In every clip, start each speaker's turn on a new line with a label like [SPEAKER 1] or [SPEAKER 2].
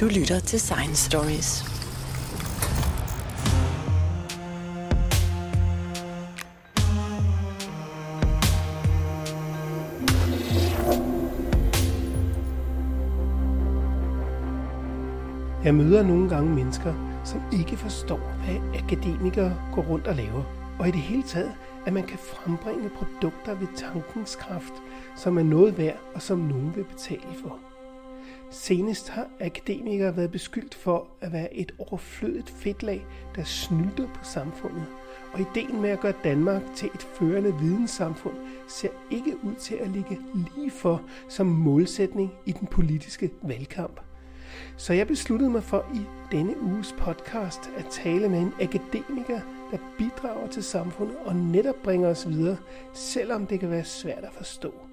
[SPEAKER 1] Du lytter til Science Stories.
[SPEAKER 2] Jeg møder nogle gange mennesker, som ikke forstår, hvad akademikere går rundt og laver. Og i det hele taget, at man kan frembringe produkter ved tankens kraft, som er noget værd og som nogen vil betale for. Senest har akademikere været beskyldt for at være et overflødigt fedtlag, der snyder på samfundet. Og ideen med at gøre Danmark til et førende videnssamfund ser ikke ud til at ligge lige for som målsætning i den politiske valgkamp. Så jeg besluttede mig for i denne uges podcast at tale med en akademiker, der bidrager til samfundet og netop bringer os videre, selvom det kan være svært at forstå.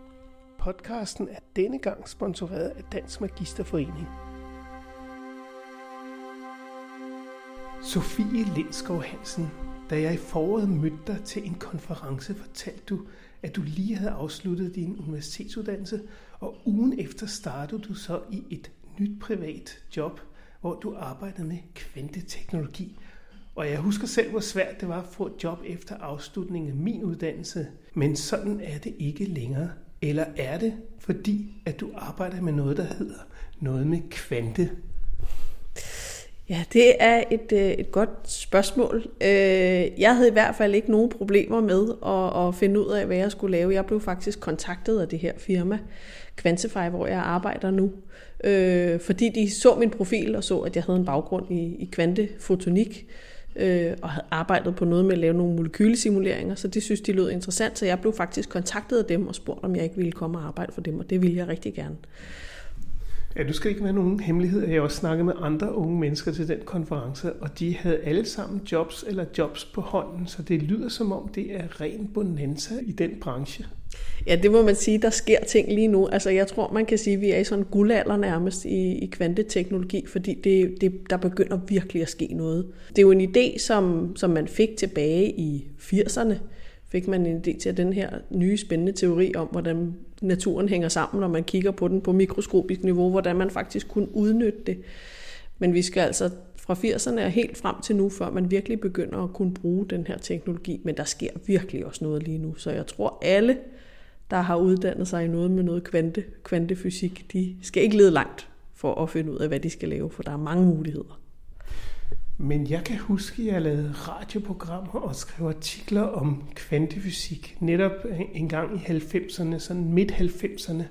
[SPEAKER 2] Podcasten er denne gang sponsoreret af Dansk Magisterforening. Sofie Lindskov Hansen, da jeg i foråret mødte dig til en konference, fortalte du, at du lige havde afsluttet din universitetsuddannelse, og ugen efter startede du så i et nyt privat job, hvor du arbejdede med kvanteteknologi. Og jeg husker selv, hvor svært det var at få et job efter afslutningen af min uddannelse. Men sådan er det ikke længere. Eller er det, fordi at du arbejder med noget, der hedder noget med kvante?
[SPEAKER 3] Ja, det er et, øh, et godt spørgsmål. Øh, jeg havde i hvert fald ikke nogen problemer med at, at finde ud af, hvad jeg skulle lave. Jeg blev faktisk kontaktet af det her firma, Quantify, hvor jeg arbejder nu, øh, fordi de så min profil og så, at jeg havde en baggrund i, i kvantefotonik øh, og havde arbejdet på noget med at lave nogle molekylesimuleringer, så det synes de lød interessant, så jeg blev faktisk kontaktet af dem og spurgt, om jeg ikke ville komme og arbejde for dem, og det ville jeg rigtig gerne.
[SPEAKER 2] Ja, du skal ikke være nogen hemmelighed. Jeg har også snakket med andre unge mennesker til den konference, og de havde alle sammen jobs eller jobs på hånden, så det lyder som om, det er ren bonanza i den branche.
[SPEAKER 3] Ja, det må man sige, der sker ting lige nu. Altså jeg tror, man kan sige, at vi er i sådan en guldalder nærmest i, i kvanteteknologi, fordi det, det, der begynder virkelig at ske noget. Det er jo en idé, som, som man fik tilbage i 80'erne, fik man en idé til den her nye spændende teori om, hvordan naturen hænger sammen, når man kigger på den på mikroskopisk niveau, hvordan man faktisk kunne udnytte det. Men vi skal altså fra 80'erne og helt frem til nu, før man virkelig begynder at kunne bruge den her teknologi. Men der sker virkelig også noget lige nu. Så jeg tror, alle, der har uddannet sig i noget med noget kvante, kvantefysik, de skal ikke lede langt for at finde ud af, hvad de skal lave, for der er mange muligheder.
[SPEAKER 2] Men jeg kan huske, at jeg lavede radioprogrammer og skrev artikler om kvantefysik netop en gang i 90'erne, sådan midt 90'erne.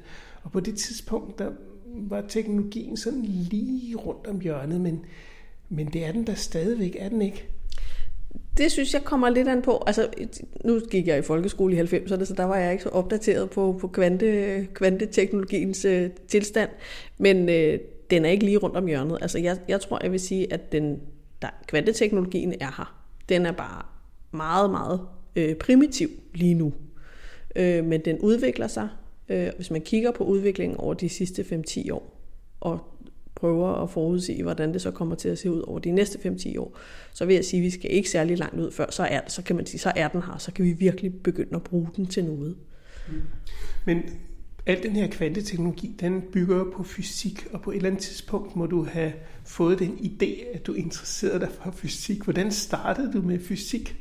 [SPEAKER 2] Og på det tidspunkt, der var teknologien sådan lige rundt om hjørnet, men, men det er den der stadigvæk, er den ikke?
[SPEAKER 3] Det synes jeg kommer lidt an på. Altså, nu gik jeg i folkeskole i 90'erne, så der var jeg ikke så opdateret på, på kvante, kvanteteknologiens øh, tilstand. Men øh, den er ikke lige rundt om hjørnet. Altså, jeg, jeg tror, jeg vil sige, at den der, kvanteteknologien er her. Den er bare meget, meget øh, primitiv lige nu. Øh, men den udvikler sig. Øh, hvis man kigger på udviklingen over de sidste 5-10 år, og prøver at forudsige, hvordan det så kommer til at se ud over de næste 5-10 år, så vil jeg sige, at vi skal ikke særlig langt ud før, så er, så kan man sige, så er den her, så kan vi virkelig begynde at bruge den til noget.
[SPEAKER 2] Men Al den her kvanteteknologi, den bygger på fysik, og på et eller andet tidspunkt må du have fået den idé, at du interesserede dig for fysik. Hvordan startede du med fysik?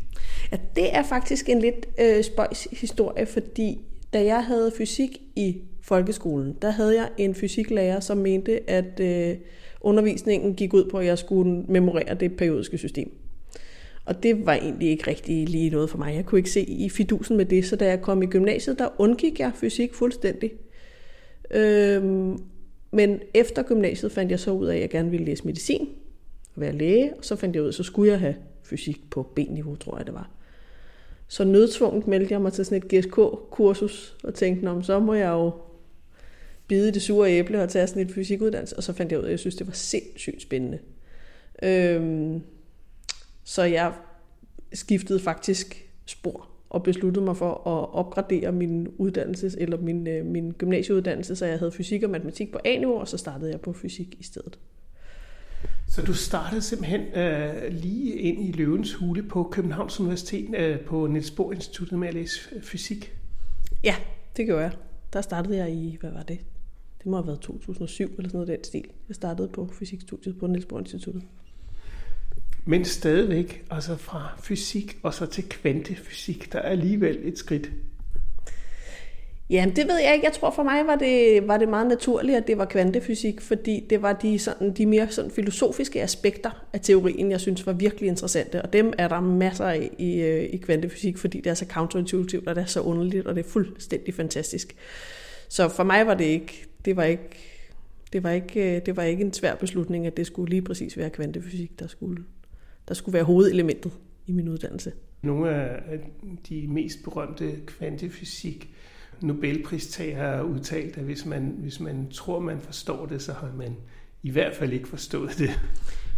[SPEAKER 3] Ja, det er faktisk en lidt øh, spøjs historie, fordi da jeg havde fysik i folkeskolen, der havde jeg en fysiklærer, som mente, at øh, undervisningen gik ud på, at jeg skulle memorere det periodiske system. Og det var egentlig ikke rigtig lige noget for mig. Jeg kunne ikke se i fidusen med det, så da jeg kom i gymnasiet, der undgik jeg fysik fuldstændig. Øhm, men efter gymnasiet fandt jeg så ud af, at jeg gerne ville læse medicin og være læge, og så fandt jeg ud af, at så skulle jeg have fysik på B-niveau, tror jeg det var. Så nødtvunget meldte jeg mig til sådan et GSK-kursus, og tænkte, om så må jeg jo bide det sure æble og tage sådan et fysikuddannelse, og så fandt jeg ud af, at jeg synes, det var sindssygt spændende. Øhm, så jeg skiftede faktisk spor og besluttede mig for at opgradere min uddannelse, eller min, øh, min gymnasieuddannelse, så jeg havde fysik og matematik på A-niveau, og så startede jeg på fysik i stedet.
[SPEAKER 2] Så du startede simpelthen øh, lige ind i Løvens Hule på Københavns Universitet øh, på Niels Bohr Instituttet med at læse fysik?
[SPEAKER 3] Ja, det gjorde jeg. Der startede jeg i, hvad var det? det må have været 2007 eller sådan noget den stil. Jeg startede på fysikstudiet på Niels Bohr Instituttet.
[SPEAKER 2] Men stadigvæk, altså fra fysik og så til kvantefysik, der er alligevel et skridt.
[SPEAKER 3] Ja, det ved jeg ikke. Jeg tror for mig var det, var det meget naturligt, at det var kvantefysik, fordi det var de, sådan, de mere sådan filosofiske aspekter af teorien, jeg synes var virkelig interessante, og dem er der masser af i, øh, i kvantefysik, fordi det er så counterintuitivt, og det er så underligt, og det er fuldstændig fantastisk. Så for mig var det ikke, det var ikke, det var ikke, øh, det var ikke en svær beslutning, at det skulle lige præcis være kvantefysik, der skulle, der skulle være hovedelementet i min uddannelse.
[SPEAKER 2] Nogle af de mest berømte kvantefysik Nobelpristager har udtalt, at hvis man, hvis man tror, man forstår det, så har man i hvert fald ikke forstået det.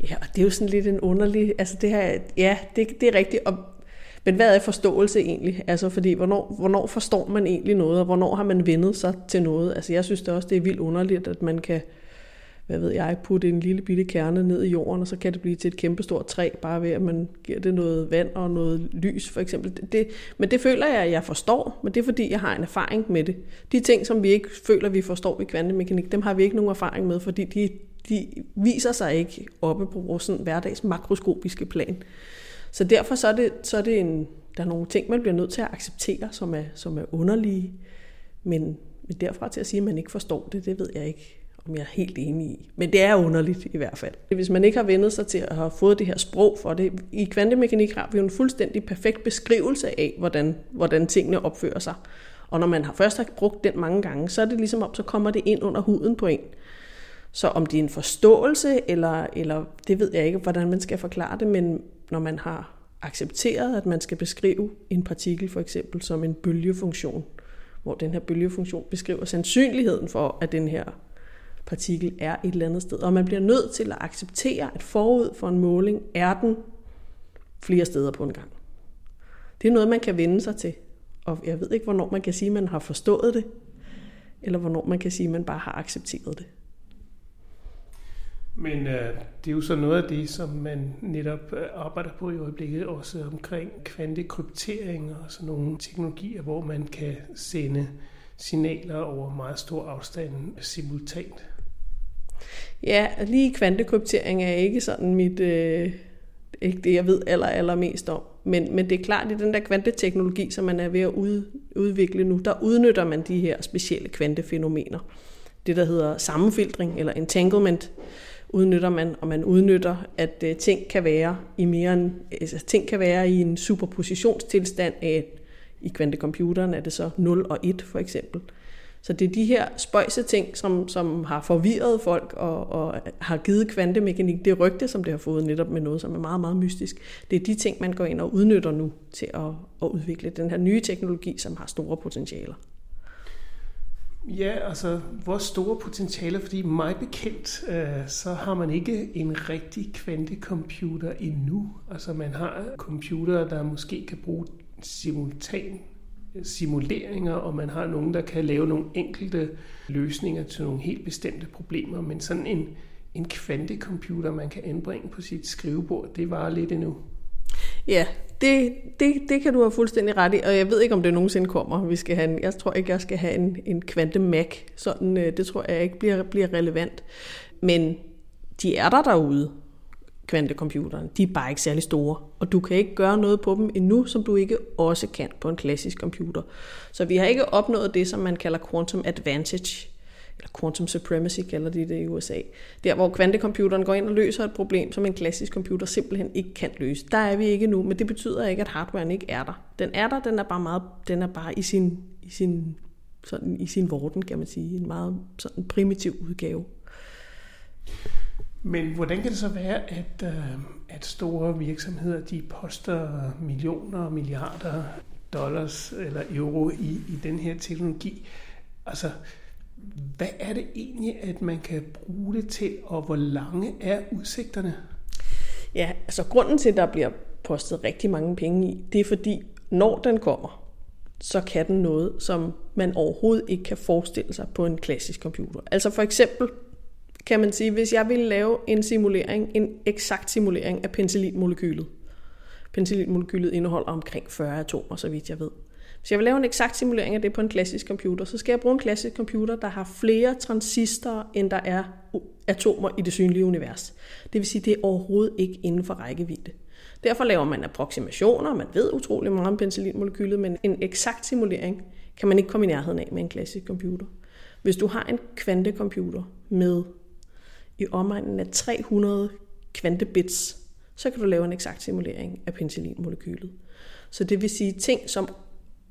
[SPEAKER 3] Ja, og det er jo sådan lidt en underlig... Altså det her, ja, det, det er rigtigt. Og, men hvad er forståelse egentlig? Altså fordi, hvornår, hvornår forstår man egentlig noget, og hvornår har man vendet sig til noget? Altså jeg synes det også, det er vildt underligt, at man kan hvad ved jeg, putte en lille bitte kerne ned i jorden, og så kan det blive til et kæmpestort træ, bare ved at man giver det noget vand og noget lys, for eksempel. Det, men det føler jeg, at jeg forstår, men det er fordi, jeg har en erfaring med det. De ting, som vi ikke føler, vi forstår ved kvantemekanik, dem har vi ikke nogen erfaring med, fordi de, de viser sig ikke oppe på vores sådan, hverdags makroskopiske plan. Så derfor så er, det, så er det en, der er nogle ting, man bliver nødt til at acceptere, som er, som er underlige, men, men derfra til at sige, at man ikke forstår det, det ved jeg ikke om jeg er helt enig i. Men det er underligt i hvert fald. Hvis man ikke har vendet sig til at have fået det her sprog for det. I kvantemekanik har vi jo en fuldstændig perfekt beskrivelse af, hvordan, hvordan tingene opfører sig. Og når man har først har brugt den mange gange, så er det ligesom om, så kommer det ind under huden på en. Så om det er en forståelse, eller, eller det ved jeg ikke, hvordan man skal forklare det, men når man har accepteret, at man skal beskrive en partikel for eksempel som en bølgefunktion, hvor den her bølgefunktion beskriver sandsynligheden for, at den her partikel er et eller andet sted. Og man bliver nødt til at acceptere, at forud for en måling er den flere steder på en gang. Det er noget, man kan vende sig til. Og jeg ved ikke, hvornår man kan sige, at man har forstået det, eller hvornår man kan sige, at man bare har accepteret det.
[SPEAKER 2] Men øh, det er jo så noget af det, som man netop øh, arbejder på i øjeblikket, også omkring kvantekryptering og sådan nogle teknologier, hvor man kan sende signaler over meget stor afstand simultant.
[SPEAKER 3] Ja, lige kvantekryptering er ikke sådan mit, øh, ikke det, jeg ved aller, allermest om. Men, men det er klart, at i den der kvanteteknologi, som man er ved at ud, udvikle nu, der udnytter man de her specielle kvantefænomener. Det, der hedder sammenfiltring eller entanglement, udnytter man, og man udnytter, at øh, ting kan være i mere end, altså, ting kan være i en superpositionstilstand af, i kvantecomputeren er det så 0 og 1 for eksempel. Så det er de her spøjse ting, som, som har forvirret folk og, og har givet kvantemekanik det rygte, som det har fået netop med noget, som er meget, meget mystisk. Det er de ting, man går ind og udnytter nu til at, at udvikle den her nye teknologi, som har store potentialer.
[SPEAKER 2] Ja, altså, hvor store potentialer, fordi mig bekendt, øh, så har man ikke en rigtig kvantecomputer endnu. Altså, man har computere, der måske kan bruge simultan simuleringer, og man har nogen, der kan lave nogle enkelte løsninger til nogle helt bestemte problemer, men sådan en, en kvantecomputer, man kan anbringe på sit skrivebord, det var lidt endnu.
[SPEAKER 3] Ja, det, det, det kan du have fuldstændig ret i, og jeg ved ikke, om det nogensinde kommer. Vi skal have en, jeg tror ikke, jeg skal have en, en kvante Mac. Sådan, øh, det tror jeg ikke bliver, bliver relevant. Men de er der derude kvantecomputeren. De er bare ikke særlig store, og du kan ikke gøre noget på dem endnu, som du ikke også kan på en klassisk computer. Så vi har ikke opnået det, som man kalder quantum advantage, eller quantum supremacy kalder de det i USA. Der, hvor kvantecomputeren går ind og løser et problem, som en klassisk computer simpelthen ikke kan løse. Der er vi ikke nu, men det betyder ikke, at hardwaren ikke er der. Den er der, den er bare, meget, den er bare i sin, i sin, sådan, i sin vorden, kan man sige. En meget sådan primitiv udgave.
[SPEAKER 2] Men hvordan kan det så være, at, øh, at store virksomheder de poster millioner og milliarder dollars eller euro i, i den her teknologi? Altså, hvad er det egentlig, at man kan bruge det til, og hvor lange er udsigterne?
[SPEAKER 3] Ja, altså grunden til, at der bliver postet rigtig mange penge i, det er fordi, når den kommer, så kan den noget, som man overhovedet ikke kan forestille sig på en klassisk computer. Altså for eksempel kan man sige, hvis jeg ville lave en simulering, en eksakt simulering af penicillinmolekylet. Penicillinmolekylet indeholder omkring 40 atomer, så vidt jeg ved. Hvis jeg vil lave en eksakt simulering af det på en klassisk computer, så skal jeg bruge en klassisk computer, der har flere transistorer, end der er atomer i det synlige univers. Det vil sige, det er overhovedet ikke inden for rækkevidde. Derfor laver man approximationer, man ved utrolig meget om penicillinmolekylet, men en eksakt simulering kan man ikke komme i nærheden af med en klassisk computer. Hvis du har en kvantecomputer med i omegnen af 300 kvantebits, så kan du lave en eksakt simulering af penicillinmolekylet. Så det vil sige ting, som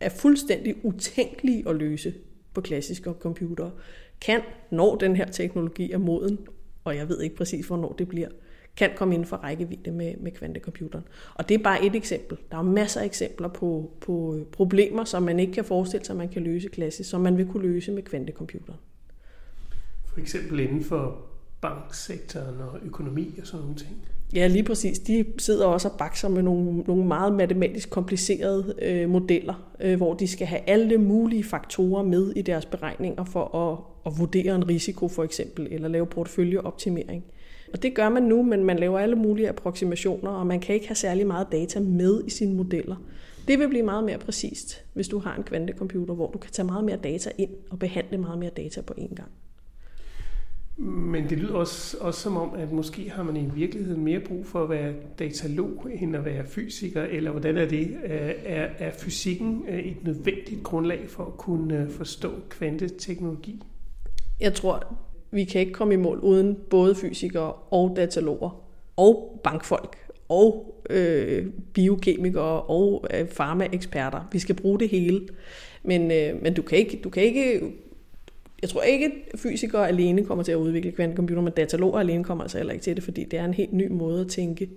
[SPEAKER 3] er fuldstændig utænkelige at løse på klassiske computere, kan, når den her teknologi er moden, og jeg ved ikke præcis, hvornår det bliver, kan komme inden for rækkevidde med, med kvantecomputeren. Og det er bare et eksempel. Der er masser af eksempler på, på øh, problemer, som man ikke kan forestille sig, man kan løse klassisk, som man vil kunne løse med kvantecomputeren.
[SPEAKER 2] For eksempel inden for banksektoren og økonomi og sådan nogle ting.
[SPEAKER 3] Ja, lige præcis. De sidder også og bakser med nogle, nogle meget matematisk komplicerede øh, modeller, øh, hvor de skal have alle mulige faktorer med i deres beregninger for at, at vurdere en risiko for eksempel, eller lave porteføljeoptimering. Og det gør man nu, men man laver alle mulige approximationer, og man kan ikke have særlig meget data med i sine modeller. Det vil blive meget mere præcist, hvis du har en kvantecomputer, hvor du kan tage meget mere data ind og behandle meget mere data på én gang.
[SPEAKER 2] Men det lyder også, også som om, at måske har man i virkeligheden mere brug for at være datalog, end at være fysiker, eller hvordan er det? Er, er fysikken øh, et nødvendigt grundlag for at kunne øh, forstå kvanteteknologi?
[SPEAKER 3] Jeg tror, vi kan ikke komme i mål uden både fysikere og dataloger og bankfolk og øh, biokemikere og øh, farmaeksperter. Vi skal bruge det hele. Men, øh, men du, kan ikke, du kan ikke jeg tror ikke, at fysikere alene kommer til at udvikle kvantecomputer, men dataloger alene kommer altså heller ikke til det, fordi det er en helt ny måde at tænke,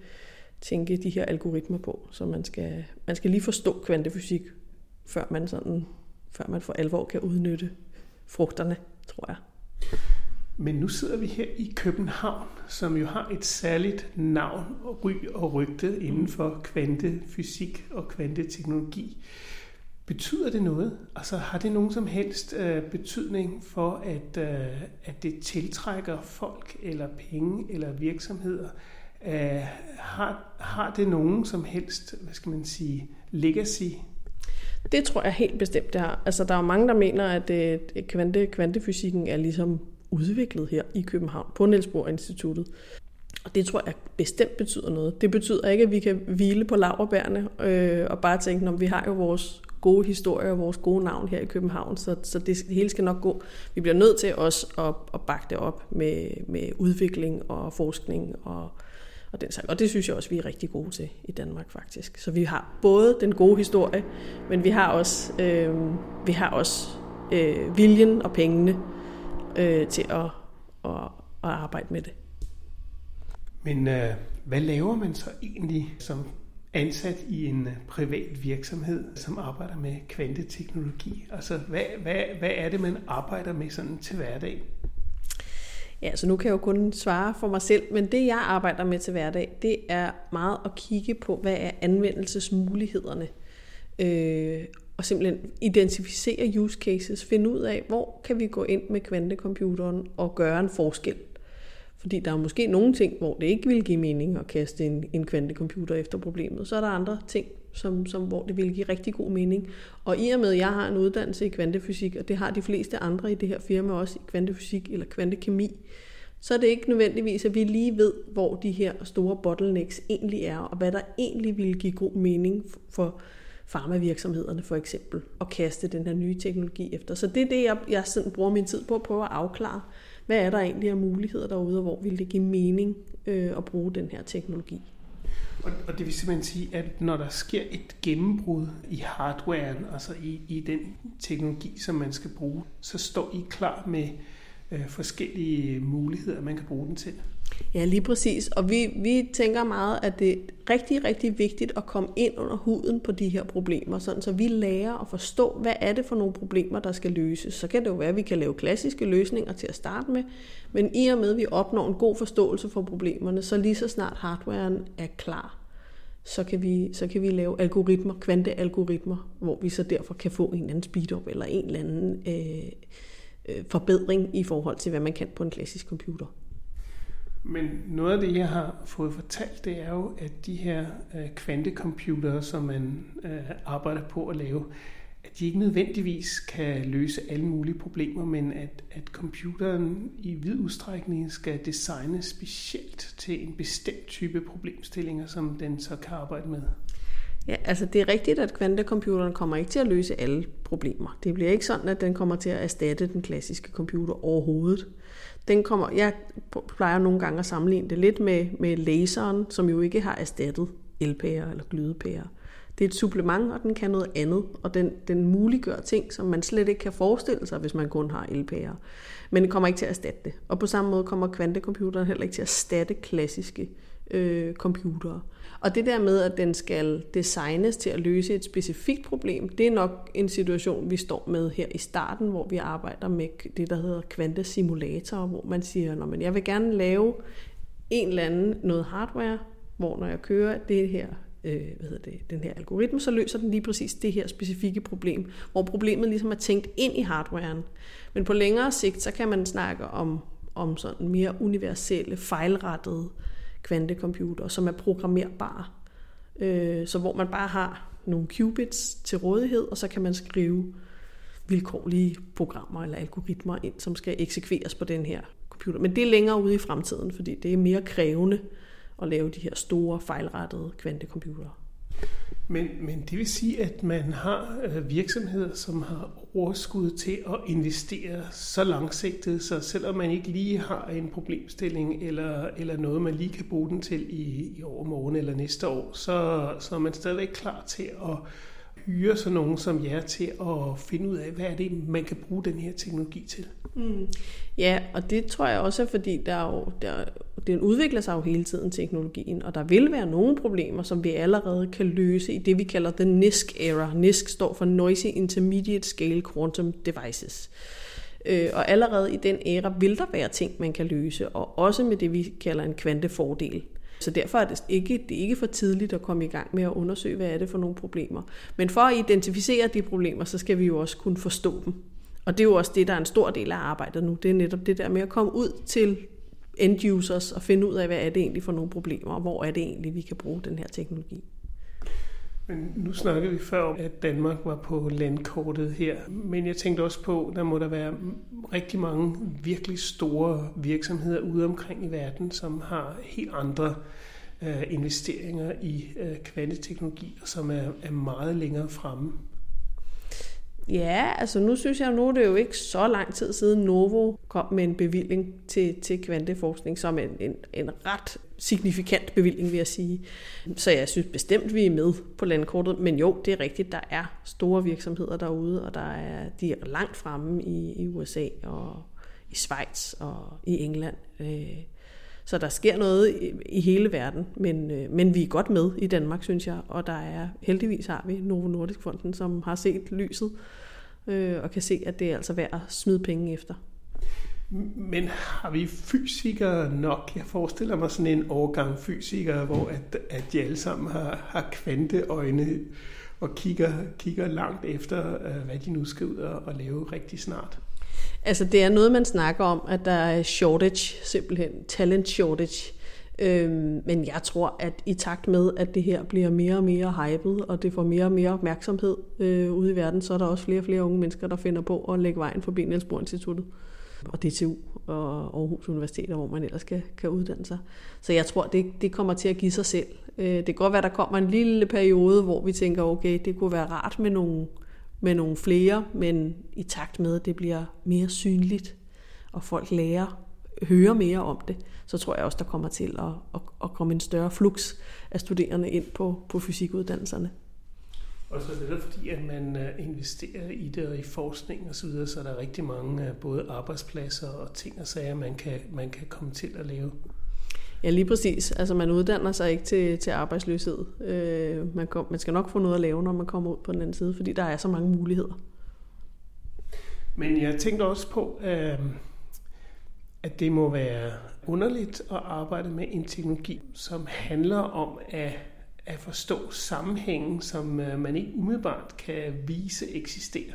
[SPEAKER 3] tænke de her algoritmer på. Så man skal, man skal lige forstå kvantefysik, før man, sådan, før man for alvor kan udnytte frugterne, tror jeg.
[SPEAKER 2] Men nu sidder vi her i København, som jo har et særligt navn og ry og rygte inden for kvantefysik og kvanteteknologi. Betyder det noget? Altså har det nogen som helst øh, betydning for, at, øh, at det tiltrækker folk eller penge eller virksomheder? Øh, har, har det nogen som helst, hvad skal man sige, legacy?
[SPEAKER 3] Det tror jeg helt bestemt, det har. Altså der er jo mange, der mener, at øh, kvante, kvantefysikken er ligesom udviklet her i København på Niels Bohr Instituttet. Og det tror jeg bestemt betyder noget. Det betyder ikke, at vi kan hvile på laverbærene øh, og bare tænke, når vi har jo vores gode historie og vores gode navn her i København, så, så det, det hele skal nok gå. Vi bliver nødt til også at, at bakke det op med, med udvikling og forskning og, og den slags. Og det synes jeg også, vi er rigtig gode til i Danmark faktisk. Så vi har både den gode historie, men vi har også, øh, vi har også øh, viljen og pengene øh, til at, at, at arbejde med det.
[SPEAKER 2] Men øh, hvad laver man så egentlig som ansat i en øh, privat virksomhed, som arbejder med kvanteteknologi? Altså, hvad, hvad, hvad er det, man arbejder med sådan til hverdag?
[SPEAKER 3] Ja, så nu kan jeg jo kun svare for mig selv, men det jeg arbejder med til hverdag, det er meget at kigge på, hvad er anvendelsesmulighederne, øh, og simpelthen identificere use cases, finde ud af, hvor kan vi gå ind med kvantecomputeren og gøre en forskel. Fordi der er måske nogle ting, hvor det ikke vil give mening at kaste en, en kvantecomputer efter problemet. Så er der andre ting, som, som, hvor det vil give rigtig god mening. Og i og med, at jeg har en uddannelse i kvantefysik, og det har de fleste andre i det her firma også i kvantefysik eller kvantekemi, så er det ikke nødvendigvis, at vi lige ved, hvor de her store bottlenecks egentlig er, og hvad der egentlig vil give god mening for farmavirksomhederne for eksempel, at kaste den her nye teknologi efter. Så det er det, jeg, jeg sådan bruger min tid på at prøve at afklare hvad er der egentlig af muligheder derude, og hvor vil det give mening øh, at bruge den her teknologi.
[SPEAKER 2] Og, og det vil simpelthen sige, at når der sker et gennembrud i hardwaren, altså i, i den teknologi, som man skal bruge, så står I klar med øh, forskellige muligheder, man kan bruge den til.
[SPEAKER 3] Ja, lige præcis. Og vi, vi tænker meget, at det er rigtig, rigtig vigtigt at komme ind under huden på de her problemer, sådan så vi lærer at forstå, hvad er det for nogle problemer, der skal løses. Så kan det jo være, at vi kan lave klassiske løsninger til at starte med, men i og med, at vi opnår en god forståelse for problemerne, så lige så snart hardwaren er klar, så kan vi, så kan vi lave algoritmer, kvantealgoritmer, hvor vi så derfor kan få en eller anden speed-up eller en eller anden øh, øh, forbedring i forhold til, hvad man kan på en klassisk computer.
[SPEAKER 2] Men noget af det, jeg har fået fortalt, det er jo, at de her øh, kvantecomputere, som man øh, arbejder på at lave, at de ikke nødvendigvis kan løse alle mulige problemer, men at, at computeren i vid udstrækning skal designes specielt til en bestemt type problemstillinger, som den så kan arbejde med.
[SPEAKER 3] Ja, altså det er rigtigt, at kvantecomputeren kommer ikke til at løse alle problemer. Det bliver ikke sådan, at den kommer til at erstatte den klassiske computer overhovedet. Den kommer, jeg plejer nogle gange at sammenligne det lidt med, med laseren, som jo ikke har erstattet elpærer eller glødepærer. Det er et supplement, og den kan noget andet, og den, den muliggør ting, som man slet ikke kan forestille sig, hvis man kun har elpærer. Men den kommer ikke til at erstatte det. Og på samme måde kommer kvantecomputeren heller ikke til at erstatte klassiske øh, computere. Og det der med, at den skal designes til at løse et specifikt problem, det er nok en situation, vi står med her i starten, hvor vi arbejder med det, der hedder kvantesimulatorer, hvor man siger, at jeg vil gerne lave en eller anden noget hardware, hvor når jeg kører det her øh, hvad hedder det, den her algoritme, så løser den lige præcis det her specifikke problem, hvor problemet ligesom er tænkt ind i hardwaren. Men på længere sigt, så kan man snakke om, om sådan mere universelle, fejlrettede kvantecomputere, som er programmerbare. Øh, så hvor man bare har nogle qubits til rådighed, og så kan man skrive vilkårlige programmer eller algoritmer ind, som skal eksekveres på den her computer. Men det er længere ude i fremtiden, fordi det er mere krævende at lave de her store fejlrettede kvantecomputere.
[SPEAKER 2] Men, men det vil sige, at man har øh, virksomheder, som har overskud til at investere så langsigtet, så selvom man ikke lige har en problemstilling eller, eller noget, man lige kan bruge den til i, i overmorgen eller næste år, så, så er man stadigvæk klar til at hyre sådan nogen som jer til at finde ud af, hvad er det, man kan bruge den her teknologi til.
[SPEAKER 3] Mm. Ja, og det tror jeg også er, fordi der er jo, der, den udvikler sig jo hele tiden, teknologien, og der vil være nogle problemer, som vi allerede kan løse i det, vi kalder den NISC era. NISC står for Noisy Intermediate Scale Quantum Devices. Øh, og allerede i den æra vil der være ting, man kan løse, og også med det, vi kalder en kvantefordel. Så derfor er det ikke, det er ikke for tidligt at komme i gang med at undersøge, hvad er det for nogle problemer. Men for at identificere de problemer, så skal vi jo også kunne forstå dem. Og det er jo også det, der er en stor del af arbejdet nu. Det er netop det der med at komme ud til end users og finde ud af, hvad er det egentlig for nogle problemer, og hvor er det egentlig, vi kan bruge den her teknologi.
[SPEAKER 2] Men nu snakkede vi før om, at Danmark var på landkortet her. Men jeg tænkte også på, der må der være rigtig mange virkelig store virksomheder ude omkring i verden, som har helt andre øh, investeringer i øh, kvanteteknologi, og som er, er meget længere fremme.
[SPEAKER 3] Ja, altså nu synes jeg, nu er det jo ikke så lang tid siden Novo kom med en bevilling til, til kvanteforskning, som en, en, en ret signifikant bevilling, vil jeg sige. Så jeg synes bestemt, vi er med på landkortet. Men jo, det er rigtigt, der er store virksomheder derude, og der er, de er langt fremme i, i USA og i Schweiz og i England. Øh, så der sker noget i, i hele verden, men, øh, men vi er godt med i Danmark, synes jeg. Og der er heldigvis har vi Novo Nordisk Fonden, som har set lyset øh, og kan se, at det er altså værd at smide penge efter.
[SPEAKER 2] Men har vi fysikere nok? Jeg forestiller mig sådan en årgang fysikere, hvor at, at de alle sammen har, har kvanteøjne og kigger, kigger langt efter, øh, hvad de nu skal ud og, og lave rigtig snart.
[SPEAKER 3] Altså det er noget, man snakker om, at der er shortage, simpelthen talent shortage. Øhm, men jeg tror, at i takt med, at det her bliver mere og mere hypet, og det får mere og mere opmærksomhed øh, ude i verden, så er der også flere og flere unge mennesker, der finder på at lægge vejen forbi Niels Bohr Instituttet og DTU og Aarhus Universitet, hvor man ellers kan, kan uddanne sig. Så jeg tror, det, det kommer til at give sig selv. Øh, det kan godt være, der kommer en lille periode, hvor vi tænker, okay, det kunne være rart med nogle, med nogle flere, men i takt med, at det bliver mere synligt, og folk lærer, hører mere om det, så tror jeg også, der kommer til at, at, at komme en større flux af studerende ind på, på fysikuddannelserne.
[SPEAKER 2] Og så er det fordi, at man øh, investerer i det og i forskning og så videre, så er der rigtig mange øh, både arbejdspladser og ting og sager, man kan, man kan komme til at lave.
[SPEAKER 3] Ja, lige præcis. Altså man uddanner sig ikke til, til arbejdsløshed. Øh, man, kom, man skal nok få noget at lave, når man kommer ud på den anden side, fordi der er så mange muligheder.
[SPEAKER 2] Men jeg tænkte også på, øh, at det må være underligt at arbejde med en teknologi, som handler om at at forstå sammenhængen, som øh, man ikke umiddelbart kan vise eksisterer?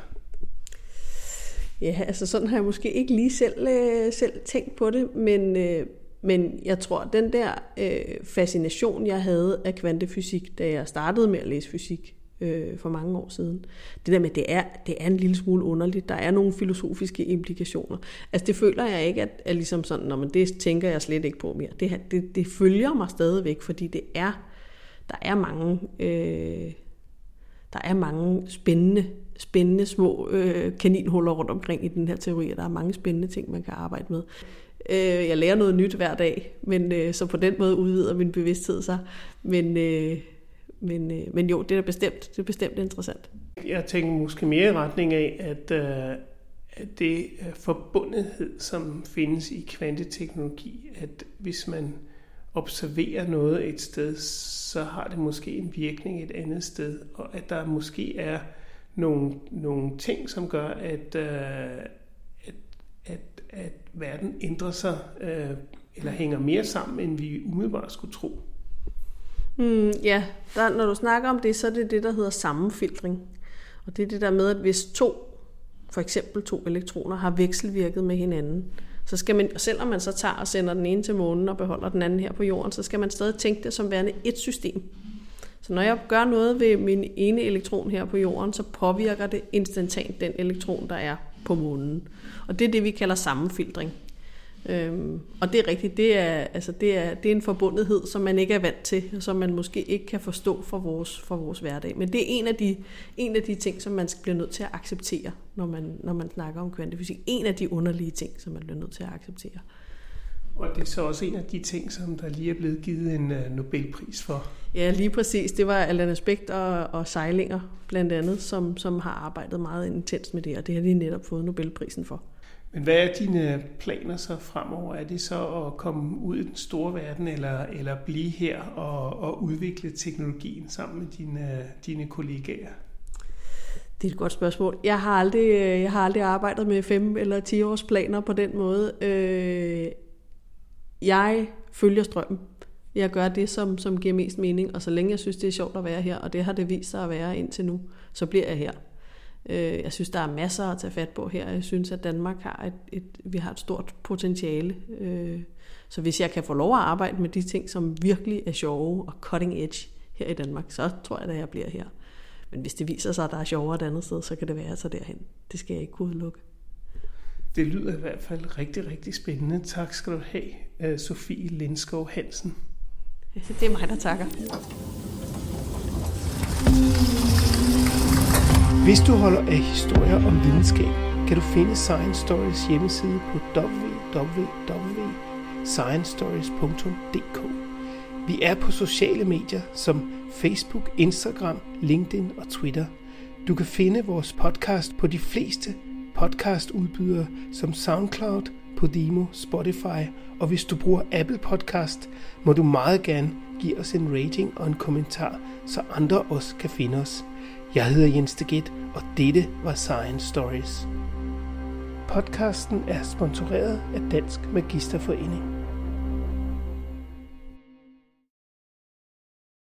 [SPEAKER 3] Ja, altså sådan har jeg måske ikke lige selv, øh, selv tænkt på det, men, øh, men jeg tror, den der øh, fascination, jeg havde af kvantefysik, da jeg startede med at læse fysik øh, for mange år siden. Det der med, det er, det er en lille smule underligt. Der er nogle filosofiske implikationer. Altså det føler jeg ikke, at, at ligesom sådan, når man det tænker jeg slet ikke på mere. Det, det, det følger mig stadigvæk, fordi det er, der er mange, øh, der er mange spændende, spændende små øh, kaninhuller rundt omkring i den her teori, og der er mange spændende ting, man kan arbejde med. Øh, jeg lærer noget nyt hver dag, men øh, så på den måde udvider min bevidsthed sig. Men, øh, men, øh, men jo, det er bestemt, det er bestemt interessant.
[SPEAKER 2] Jeg tænker måske mere i retning af, at, øh, at det øh, forbundethed, som findes i kvanteteknologi, at hvis man observerer noget et sted, så har det måske en virkning et andet sted, og at der måske er nogle, nogle ting, som gør, at, øh, at, at, verden ændrer sig, øh, eller hænger mere sammen, end vi umiddelbart skulle tro.
[SPEAKER 3] Mm, ja, der, når du snakker om det, så er det det, der hedder sammenfiltring. Og det er det der med, at hvis to, for eksempel to elektroner, har vekselvirket med hinanden, så skal man, selvom man så tager og sender den ene til månen og beholder den anden her på jorden, så skal man stadig tænke det som værende et system. Så når jeg gør noget ved min ene elektron her på jorden, så påvirker det instantant den elektron, der er på månen. Og det er det, vi kalder sammenfiltring. Øhm, og det er rigtigt, det er, altså det, er, det er en forbundethed, som man ikke er vant til, som man måske ikke kan forstå for vores, for vores hverdag. Men det er en af, de, en af de ting, som man bliver nødt til at acceptere, når man, når man snakker om kvantefysik. En af de underlige ting, som man bliver nødt til at acceptere.
[SPEAKER 2] Og det er så også en af de ting, som der lige er blevet givet en uh, Nobelpris for.
[SPEAKER 3] Ja, lige præcis. Det var Allan Aspekt og, og Sejlinger blandt andet, som, som har arbejdet meget intens med det, og det har de netop fået Nobelprisen for.
[SPEAKER 2] Men hvad er dine planer så fremover? Er det så at komme ud i den store verden, eller, eller blive her og, og udvikle teknologien sammen med dine, dine kollegaer?
[SPEAKER 3] Det er et godt spørgsmål. Jeg har aldrig, jeg har aldrig arbejdet med fem eller ti års planer på den måde. Jeg følger strømmen. Jeg gør det, som, som giver mest mening, og så længe jeg synes, det er sjovt at være her, og det har det vist sig at være indtil nu, så bliver jeg her. Øh, jeg synes, der er masser at tage fat på her. Jeg synes, at Danmark har et, et, vi har et stort potentiale. Øh, så hvis jeg kan få lov at arbejde med de ting, som virkelig er sjove og cutting edge her i Danmark, så tror jeg, at jeg bliver her. Men hvis det viser sig, at der er sjovere et andet sted, så kan det være, at så derhen. Det skal jeg ikke kunne udelukke.
[SPEAKER 2] Det lyder i hvert fald rigtig, rigtig spændende. Tak skal du have, øh, Sofie Lindskov Hansen.
[SPEAKER 3] Det er mig, der takker.
[SPEAKER 2] Hvis du holder af historier om videnskab, kan du finde Science Stories hjemmeside på www.sciencestories.dk. Vi er på sociale medier som Facebook, Instagram, LinkedIn og Twitter. Du kan finde vores podcast på de fleste podcastudbydere som SoundCloud, Podimo, Spotify, og hvis du bruger Apple Podcast, må du meget gerne give os en rating og en kommentar, så andre også kan finde os. Jeg hedder Jens Deget, og dette var Science Stories. Podcasten er sponsoreret af Dansk Magisterforening.